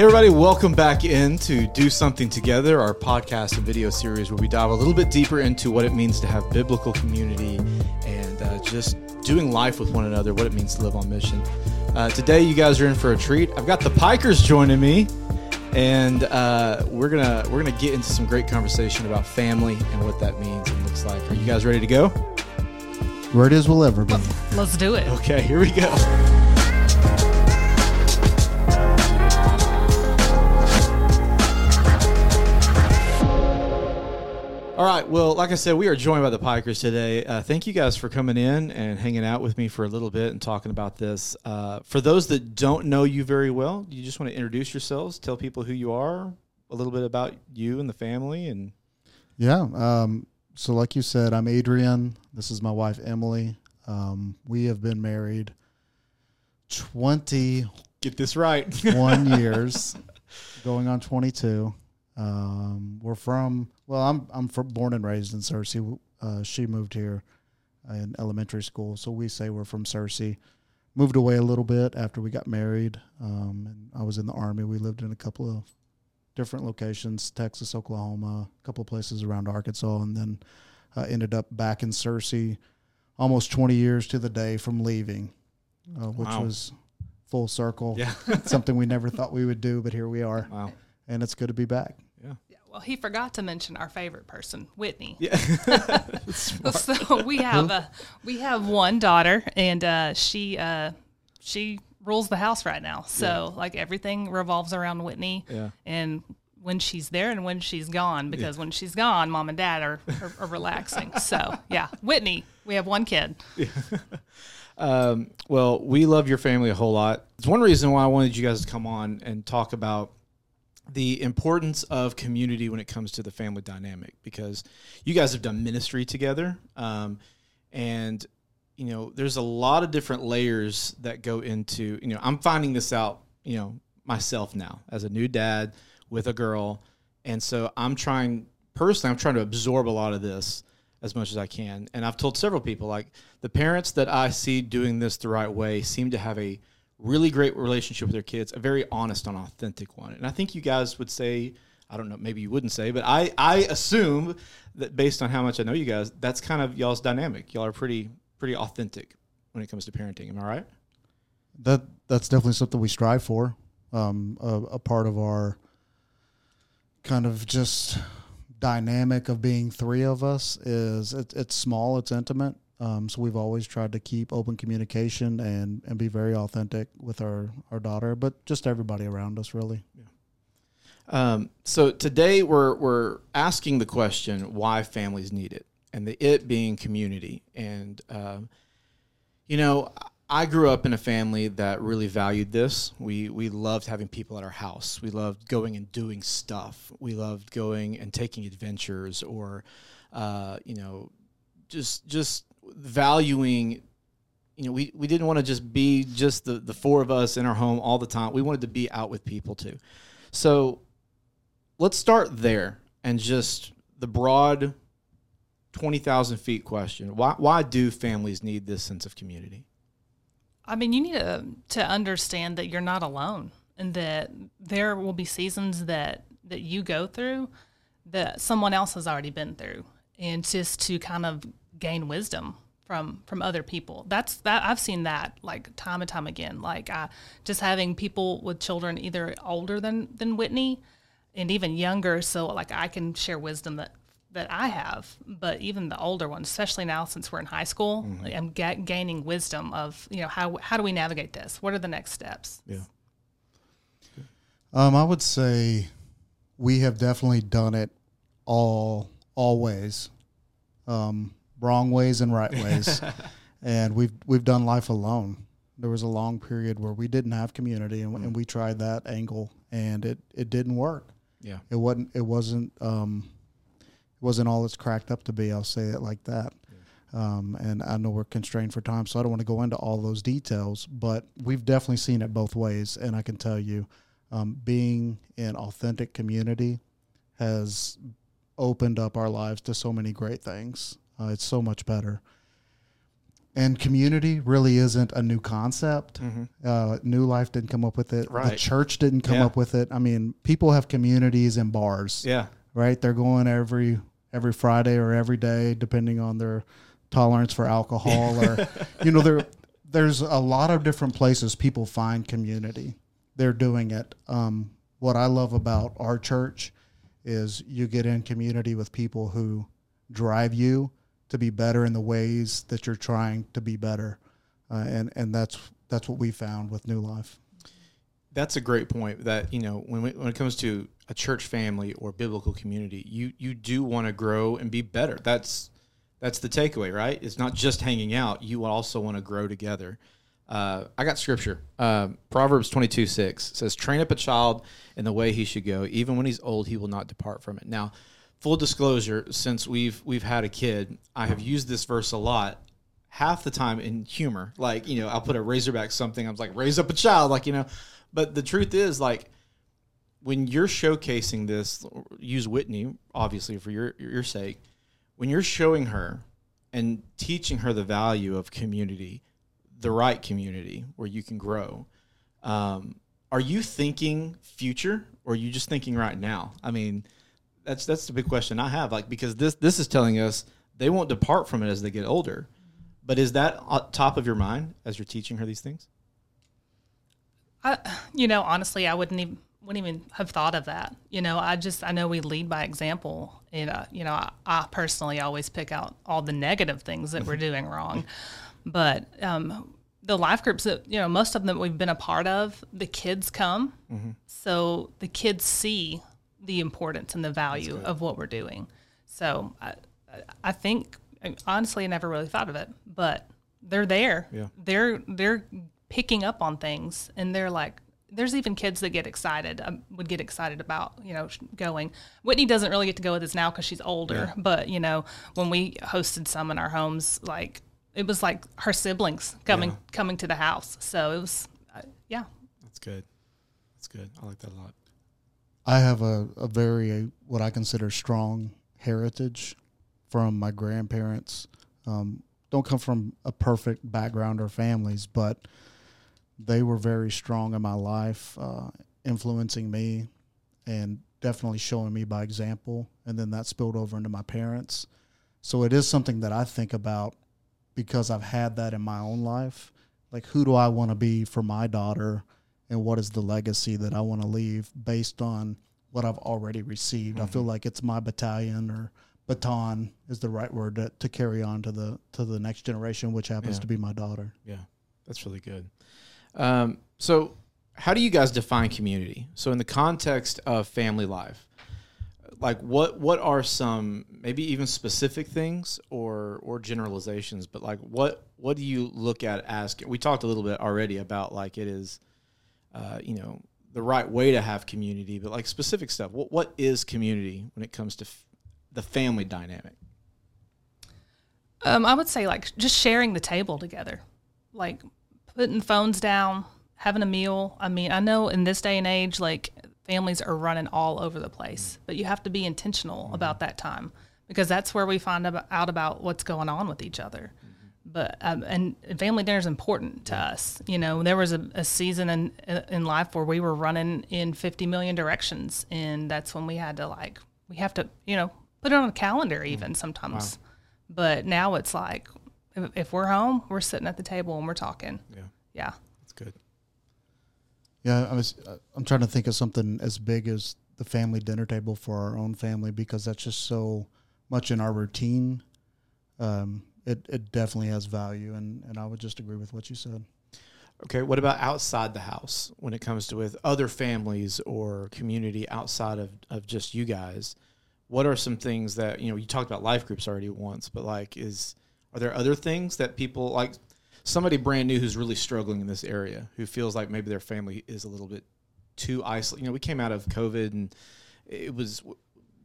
Hey, everybody, welcome back in to Do Something Together, our podcast and video series where we dive a little bit deeper into what it means to have biblical community and uh, just doing life with one another, what it means to live on mission. Uh, today, you guys are in for a treat. I've got the Pikers joining me, and uh, we're gonna we're gonna get into some great conversation about family and what that means and looks like. Are you guys ready to go? Where it is we'll ever be. Let's do it. Okay, here we go. All right. Well, like I said, we are joined by the Pikers today. Uh, thank you guys for coming in and hanging out with me for a little bit and talking about this. Uh, for those that don't know you very well, you just want to introduce yourselves, tell people who you are, a little bit about you and the family, and Yeah. Um, so, like you said, I'm Adryan. This is my wife, Emily. Um, we have been married twenty. get this right. One years, going on 22. Um, we're from, well, I'm, I'm from, born and raised in Searcy. Uh, she moved here in elementary school. So, we say we're from Searcy. Moved away a little bit after we got married. Um, and I was in the Army. We lived in a couple of different locations Texas, Oklahoma, a couple of places around Arkansas, and then uh, ended up back in Searcy almost 20 years to the day from leaving, uh, which Wow. was full circle. yeah. Something we never thought we would do, but here we are. Wow. And it's good to be back. Yeah. Yeah, well, he forgot to mention our favorite person, Whitney. Yeah. So we have uh, we have one daughter, and uh, she uh, she rules the house right now. So like everything revolves around Whitney, Yeah. and when she's there and when she's gone, because when she's gone, mom and dad are, are, are relaxing. So yeah, Whitney, we have one kid. Yeah. Um, well, we love your family a whole lot. It's one reason why I wanted you guys to come on and talk about the importance of community when it comes to the family dynamic because you guys have done ministry together. Um, and, you know, there's a lot of different layers that go into, you know, I'm finding this out, you know, myself now as a new dad with a girl. And so I'm trying, personally, I'm trying to absorb a lot of this as much as I can. And I've told several people, like, the parents that I see doing this the right way seem to have a really great relationship with their kids, a very honest and authentic one. And I think you guys would say, I don't know, maybe you wouldn't say, but I, I assume that based on how much I know you guys, that's kind of y'all's dynamic. Y'all are pretty pretty authentic when it comes to parenting. Am I right? That That's definitely something we strive for. Um, a, a part of our kind of just dynamic of being three of us is it, it's small, it's intimate. Um, so we've always tried to keep open communication and, and be very authentic with our, our daughter, but just everybody around us, really. Um, so today we're we're asking the question why families need it, and the it being community. And um, you know, I grew up in a family that really valued this. We we loved having people at our house. We loved going and doing stuff. We loved going and taking adventures, or uh, you know, just just valuing you know, we, we didn't want to just be just the, the four of us in our home all the time. We wanted to be out with people too. So let's start there and just the broad 20,000 feet question. Why, why do families need this sense of community? I mean, you need to to understand that you're not alone, and that there will be seasons that that you go through that someone else has already been through, and just to kind of gain wisdom from from other people. That's that I've seen that like time and time again. Like uh, just having people with children either older than than Whitney, and even younger, so like I can share wisdom that that I have, but even the older ones, especially now since we're in high school, I'm ga- gaining wisdom of you know how how do we navigate this? What are the next steps? Yeah. Um, I would say we have definitely done it all always. um, wrong ways and right ways, and we've we've done life alone. There was a long period where we didn't have community, and, and we tried that angle, and it it didn't work. Yeah. It wasn't it wasn't um, it wasn't all it's cracked up to be. I'll say it like that. Um, and I know we're constrained for time, so I don't want to go into all those details. But we've definitely seen it both ways, and I can tell you, um, being in authentic community has opened up our lives to so many great things. Uh, it's so much better. And community really isn't a new concept. Uh, new Life didn't come up with it. Right. The church didn't come Yeah. up with it. I mean, people have communities in bars Yeah. right? They're going every every Friday or every day, depending on their tolerance for alcohol or you know, there there's a lot of different places people find community. They're doing it. Um, what I love about our church is you get in community with people who drive you to be better in the ways that you're trying to be better, uh, and and that's that's what we found with New Life. That's a great point. That you know, when we, when it comes to a church family or biblical community, you you do want to grow and be better. That's that's the takeaway, right? It's not just hanging out. You also want to grow together. Uh, I got scripture. Um, Proverbs twenty two six says, "Train up a child in the way he should go. Even when he's old, he will not depart from it." Now, full disclosure, since we've we've had a kid, I have used this verse a lot half the time in humor. Like, you know, I'll put a razorback something. I'm like, raise up a child, like, you know. But the truth is, like, when you're showcasing this, use Whitney, obviously, for your your sake, when you're showing her and teaching her the value of community, the right community where you can grow, um, are you thinking future or are you just thinking right now? I mean, that's that's the big question I have. Like, because this this is telling us they won't depart from it as they get older. But is that top of your mind as you're teaching her these things? I, you know, honestly, I wouldn't even wouldn't even have thought of that. You know, I just I know we lead by example, and uh, you know, I, I personally always pick out all the negative things that we're doing wrong, but um, the life groups that you know most of them we've been a part of, the kids come, so the kids see the importance and the value of what we're doing. So I, I- I think honestly, I never really thought of it, but they're there. Yeah. They're they're picking up on things, and they're like. There's even kids that get excited. Um, would get excited about you know going. Whitney doesn't really get to go with us now because she's older. But you know when we hosted some in our homes, like it was like her siblings coming Yeah. coming to the house. So it was, uh, yeah. That's good. That's good. I like that a lot. I have a, a very uh, what I consider strong heritage from my grandparents. Um, don't come from a perfect background or families, but they were very strong in my life, uh, influencing me and definitely showing me by example. And then that spilled over into my parents. So it is something that I think about because I've had that in my own life. Like, who do I want to be for my daughter? And what is the legacy that I want to leave based on what I've already received? I feel like it's my battalion or baton is the right word to, to carry on to the to the next generation, which happens Yeah. to be my daughter. Yeah, that's really good. Um, so, how do you guys define community? So, in the context of family life, like what what are some maybe even specific things or or generalizations? But like what what do you look at as? We talked a little bit already about like it is, uh, you know, the right way to have community, but like specific stuff. What what is community when it comes to f- the family dynamic? Um, I would say like just sharing the table together, like putting phones down, having a meal. I mean, I know in this day and age, like families are running all over the place, but you have to be intentional about that time because that's where we find out about what's going on with each other. But um, and and family dinner is important to us. You know, there was a, a season in in life where we were running in fifty million directions, and that's when we had to like we have to you know put it on a calendar even sometimes. But now it's like if, if we're home, we're sitting at the table and we're talking. Yeah, Yeah. that's good. Yeah, I was. uh, I'm trying to think of something as big as the family dinner table for our own family because that's just so much in our routine. Um, it it definitely has value, and and I would just agree with what you said. Okay, what about outside the house when it comes to with other families or community outside of, of just you guys? What are some things that, you know, you talked about life groups already once, but like is are there other things that people like somebody brand new who's really struggling in this area who feels like maybe their family is a little bit too isolated? You know, we came out of COVID and it was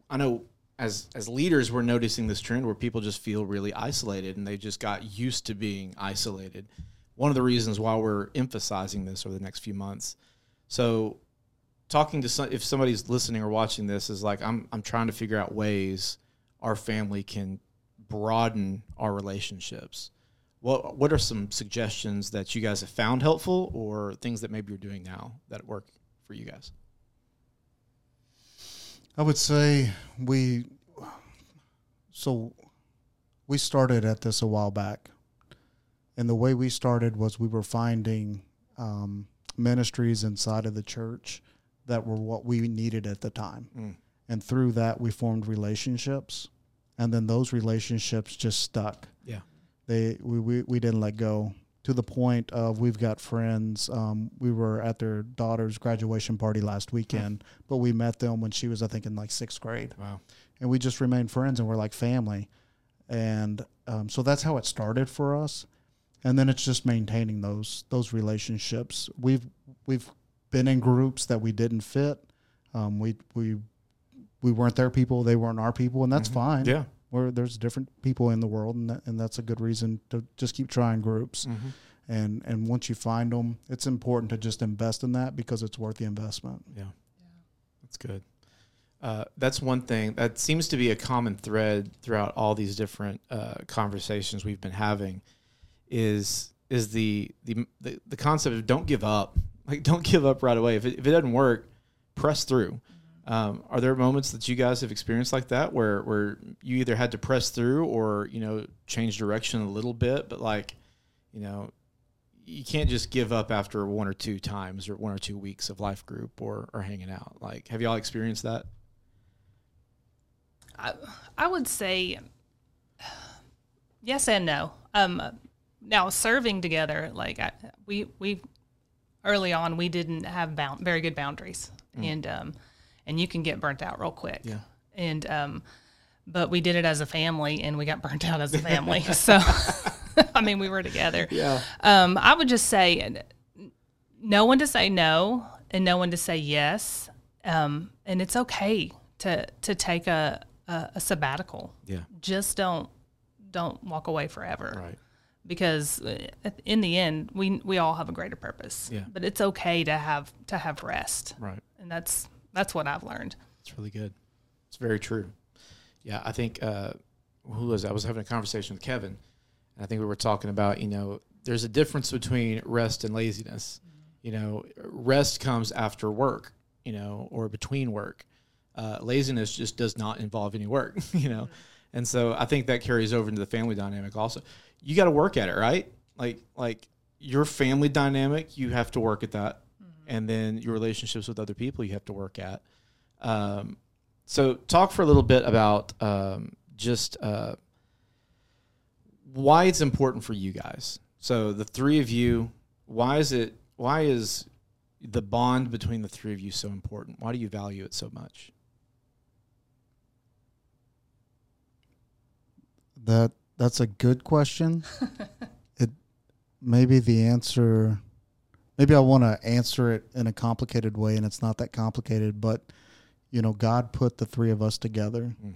I know as as leaders we're noticing this trend where people just feel really isolated and they just got used to being isolated one of the reasons why we're emphasizing this over the next few months. So, talking to some, if somebody's listening or watching this is like, I'm, I'm trying to figure out ways our family can broaden our relationships. what what are some suggestions that you guys have found helpful, or things that maybe you're doing now that work for you guys? I would say we so we started at this a while back, and the way we started was we were finding um, ministries inside of the church that were what we needed at the time, Mm. and through that we formed relationships, and then those relationships just stuck. Yeah. They we we, we didn't let go to the point of we've got friends. Um, we were at their daughter's graduation party last weekend, but we met them when she was I think in like sixth grade. Wow. and we just remained friends and we're like family. And um, so that's how it started for us. And then it's just maintaining those those relationships. We've we've been in groups that we didn't fit. Um, we we we weren't their people. They weren't our people and that's fine. Yeah. Where there's different people in the world and, that, and that's a good reason to just keep trying groups Mm-hmm. and and once you find them it's important to just invest in that because it's worth the investment Yeah. That's good. Uh, that's one thing that seems to be a common thread throughout all these different uh, conversations we've been having is is the, the the the concept of don't give up. Like don't give up right away. If it, if it doesn't work, press through. Um, are there moments that you guys have experienced like that where where you either had to press through or you know change direction a little bit, but like you know you can't just give up after one or two times or one or two weeks of life group or, or hanging out. Like, have y'all experienced that? I, I would say yes and no. Um, now serving together, like I, we we early on, we didn't have bound, very good boundaries, and um, and you can get burnt out real quick. Yeah. And um, but we did it as a family, and we got burnt out as a family. so, I mean, we were together. Yeah. Um, I would just say no one to say no and no one to say yes. Um, and it's okay to to take a, a, a sabbatical. Yeah. Just don't don't walk away forever Right. because uh, in the end we we all have a greater purpose. Yeah. But it's okay to have to have rest. Right. And that's that's what I've learned. It's really good. It's very true. Yeah. I think, uh, who was? I was having a conversation with Kevin. And I think we were talking about, you know, there's a difference between rest and laziness. You know, rest comes after work, you know, or between work. Uh, laziness just does not involve any work, you know. And so I think that carries over into the family dynamic also. You got to work at it, right? Like like your family dynamic, you have to work at that. And then your relationships with other people you have to work at. Um, so talk for a little bit about um, just uh, why it's important for you guys. So the three of you, why is it? Why is the bond between the three of you so important? Why do you value it so much? That that's a good question. it maybe the answer maybe I want to answer it in a complicated way and it's not that complicated, but you know, God put the three of us together. Mm.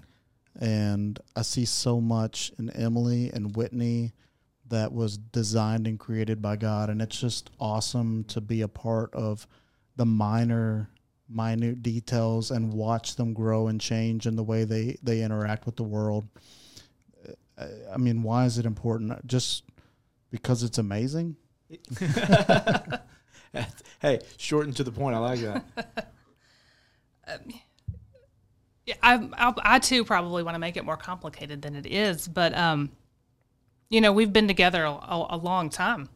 And I see so much in Emily and Whitney that was designed and created by God and it's just awesome to be a part of the minor minute details and watch them grow and change in the way they they interact with the world. I- I mean, why is it important? Just because it's amazing? hey, short and to the point. I like that. Yeah, I, I, I too probably want to make it more complicated than it is, but um, you know, we've been together a, a, a long time,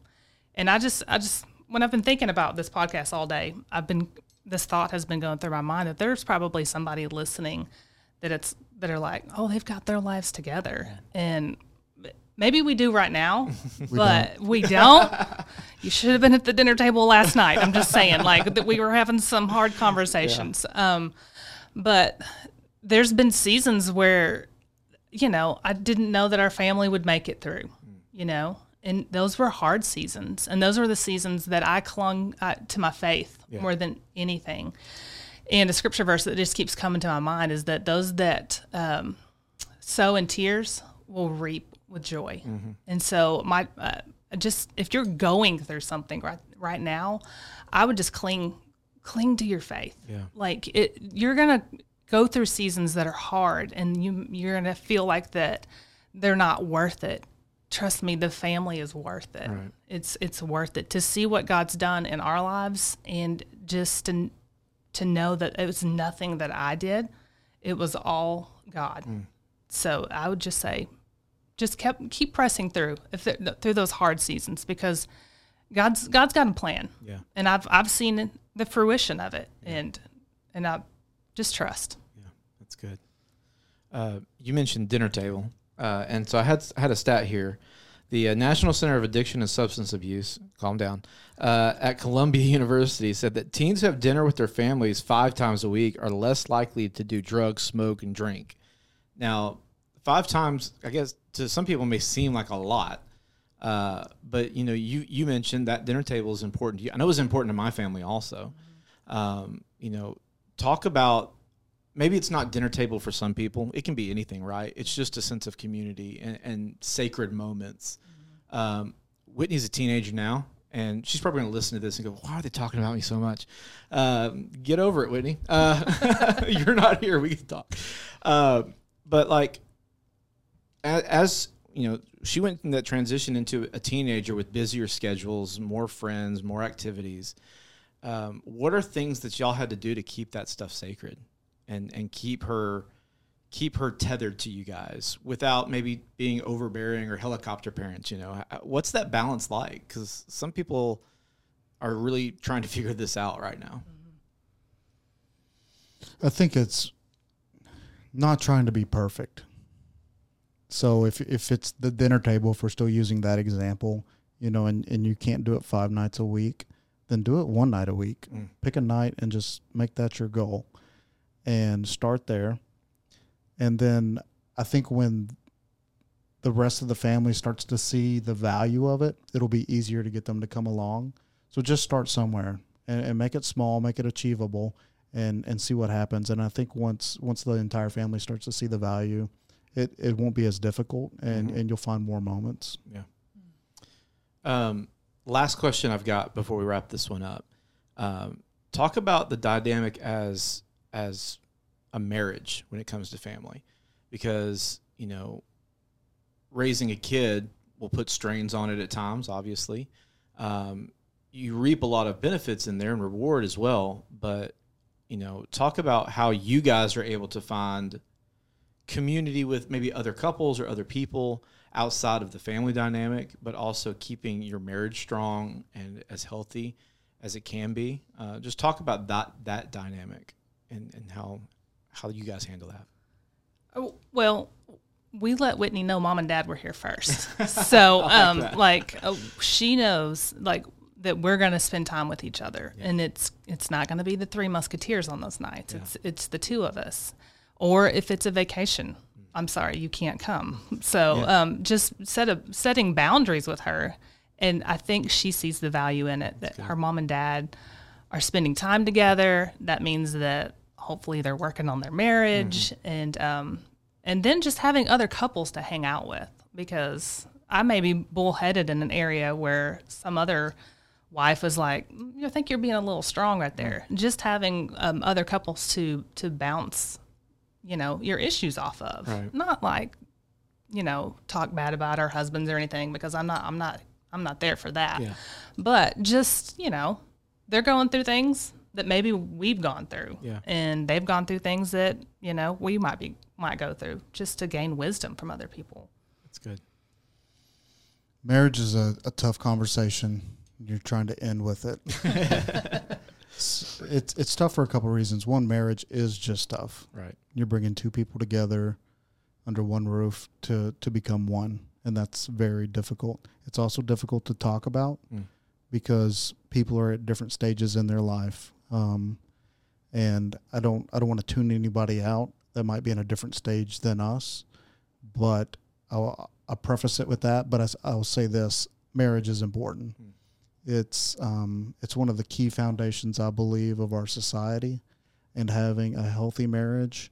and I just, I just, when I've been thinking about this podcast all day, I've been, this thought has been going through my mind that there's probably somebody listening that it's that are like, oh, they've got their lives together, and maybe we do right now, but we don't. you should have been at the dinner table last night. I'm just saying, like that we were having some hard conversations. Um, but there's been seasons where, you know, I didn't know that our family would make it through, you know, and those were hard seasons. And those were the seasons that I clung uh, to my faith more than anything. And a scripture verse that just keeps coming to my mind is that those that um, sow in tears will reap with joy. And so, my uh, just if you're going through something right right now, I would just cling cling to your faith. Yeah. Like it, you're gonna go through seasons that are hard, and you you're gonna feel like that they're not worth it trust me, the family is worth it. Right. It's it's worth it to see what God's done in our lives and just to to know that it was nothing that I did. It was all God. So I would just say, just kept keep pressing through if through those hard seasons because God's God's got a plan. Yeah. And I've I've seen the fruition of it, and and I just trust. Yeah, that's good. Uh, you mentioned dinner table, uh, and so I had I had a stat here. The uh, National Center of Addiction and Substance Abuse, calm down, uh, at Columbia University said that teens who have dinner with their families five times a week are less likely to do drugs, smoke, and drink. Now, five times, I guess, to some people may seem like a lot, uh, but you know, you you mentioned that dinner table is important to you. I know it was important to my family also. Um, you know, talk about maybe it's not dinner table for some people. It can be anything, right? It's just a sense of community and, and sacred moments. Um, Whitney's a teenager now, and she's probably going to listen to this and go, "Why are they talking about me so much?" Um, get over it, Whitney. Uh, you're not here. We can talk. Uh, but like, as, you know, she went from that transition into a teenager with busier schedules, more friends, more activities. Um, what are things that y'all had to do to keep that stuff sacred and and keep her keep her tethered to you guys without maybe being overbearing or helicopter parents? You know, what's that balance like? Because some people are really trying to figure this out right now. I think it's not trying to be perfect. So if if it's the dinner table, if we're still using that example, you know, and, and you can't do it five nights a week, then do it one night a week. Mm. Pick a night and just make that your goal and start there. And then I think when the rest of the family starts to see the value of it, it'll be easier to get them to come along. So just start somewhere and, and make it small, make it achievable, and and see what happens. And I think once once the entire family starts to see the value, it, it won't be as difficult, and Mhm. and you'll find more moments. Yeah. Um, last question I've got before we wrap this one up. Um, talk about the dynamic as as a marriage when it comes to family, because you know, raising a kid will put strains on it at times. Obviously, um, you reap a lot of benefits in there and reward as well. But you know, talk about how you guys are able to find community with maybe other couples or other people outside of the family dynamic, but also keeping your marriage strong and as healthy as it can be. Uh, just talk about that that dynamic and, and how how you guys handle that. Oh, Well, we let Whitney know mom and dad were here first. So, um, that. like, uh, she knows, like, that we're going to spend time with each other, and it's it's not going to be the three musketeers on those nights. It's it's the two of us, or if it's a vacation, I'm sorry, you can't come. So, um, just set a, setting boundaries with her, and I think she sees the value in it. That her mom and dad are spending time together. That means that hopefully they're working on their marriage and um, and then just having other couples to hang out with because I may be bullheaded in an area where some other wife was like, "Mm, I think you're being a little strong right there. Just having um, other couples to to bounce, you know, your issues off of, Right. not like, you know, talk bad about our husbands or anything because I'm not I'm not I'm not there for that. Yeah. But just you know, they're going through things that maybe we've gone through, Yeah. and they've gone through things that you know we might be might go through, just to gain wisdom from other people. That's good. Marriage is a, a tough conversation. You're trying to end with it. it's, it's tough for a couple of reasons. One, marriage is just tough. Right. You're bringing two people together under one roof to to become one, and that's very difficult. It's also difficult to talk about Mm. because people are at different stages in their life. Um, and I don't I don't want to tune anybody out that might be in a different stage than us, but I'll, I'll preface it with that. But I, will say this: marriage is important. Mm. It's um, it's one of the key foundations I believe of our society, and having a healthy marriage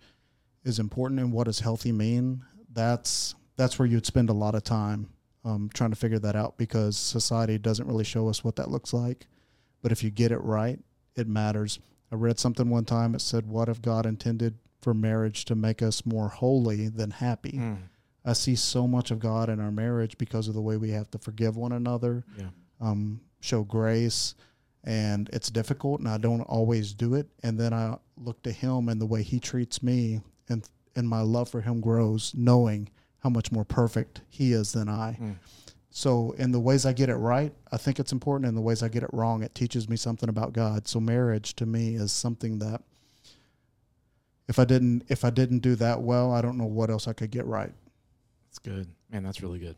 is important. And what does healthy mean? That's that's where you'd spend a lot of time um, trying to figure that out because society doesn't really show us what that looks like. But if you get it right, it matters. I read something one time. It said, "What if God intended for marriage to make us more holy than happy?" Mm. I see so much of God in our marriage because of the way we have to forgive one another, Yeah. um, show grace, and it's difficult, and I don't always do it. And then I look to Him and the way He treats me, and and my love for Him grows, knowing how much more perfect He is than I. Mm. So, in the ways I get it right, I think it's important. In the ways I get it wrong, it teaches me something about God. So, marriage to me is something that if I didn't if I didn't do that well, I don't know what else I could get right. That's good. Man, that's really good.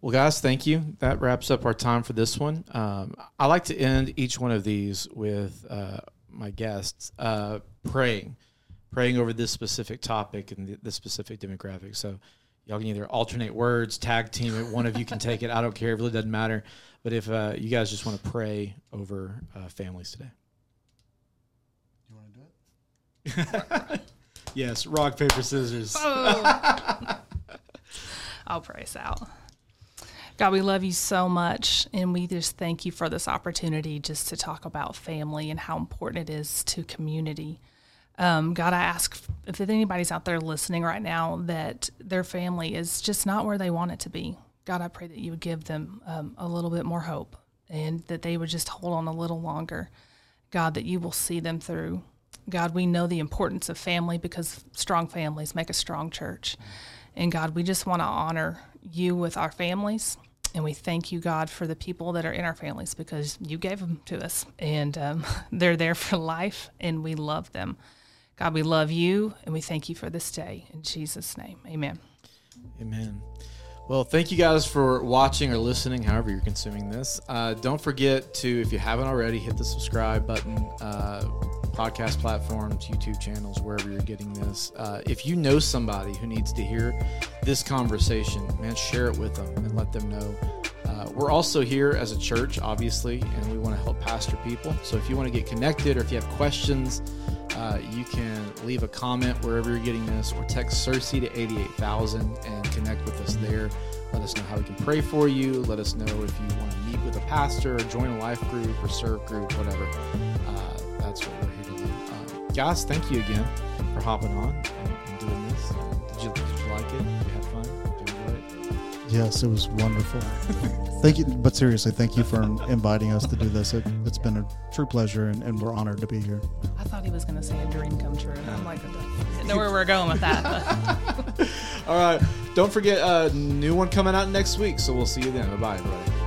Well, guys, thank you. That wraps up our time for this one. Um, I like to end each one of these with uh, my guests uh, praying, praying over this specific topic and the, this specific demographic. So, y'all can either alternate words, tag team it. One of you can take it. I don't care. It really doesn't matter. But if uh, you guys just want to pray over uh, families today. You want to do it? yes, rock, paper, scissors. Oh. I'll pray us out. God, we love you so much, and we just thank you for this opportunity just to talk about family and how important it is to community. Um, God, I ask if anybody's out there listening right now that their family is just not where they want it to be. God, I pray that you would give them um, a little bit more hope and that they would just hold on a little longer. God, that you will see them through. God, we know the importance of family because strong families make a strong church. And God, we just want to honor you with our families. And we thank you, God, for the people that are in our families because you gave them to us and um, they're there for life and we love them. God, we love you and we thank you for this day. In Jesus' name, amen. Amen. Well, thank you guys for watching or listening, however you're consuming this. Uh, don't forget to, if you haven't already, hit the subscribe button, uh, podcast platforms, YouTube channels, wherever you're getting this. Uh, if you know somebody who needs to hear this conversation, man, share it with them and let them know. Uh, we're also here as a church, obviously, and we want to help pastor people. So if you want to get connected or if you have questions, uh, you can leave a comment wherever you're getting this or text Searcy to 88,000 and connect with us there. Let us know how we can pray for you. Let us know if you want to meet with a pastor or join a life group or serve group, whatever. Guys, thank you again for hopping on and, and doing this. Did you, did you like it? Did you have fun? Did you enjoy it? Yes, it was wonderful. thank you, but seriously, thank you for inviting us to do this. It, it's been a true pleasure, and, and we're honored to be here. I thought he was going to say a dream come true. And I'm like, I didn't know where we're going with that. All right. Don't forget, uh, new one coming out next week. So we'll see you then. Bye bye, everybody.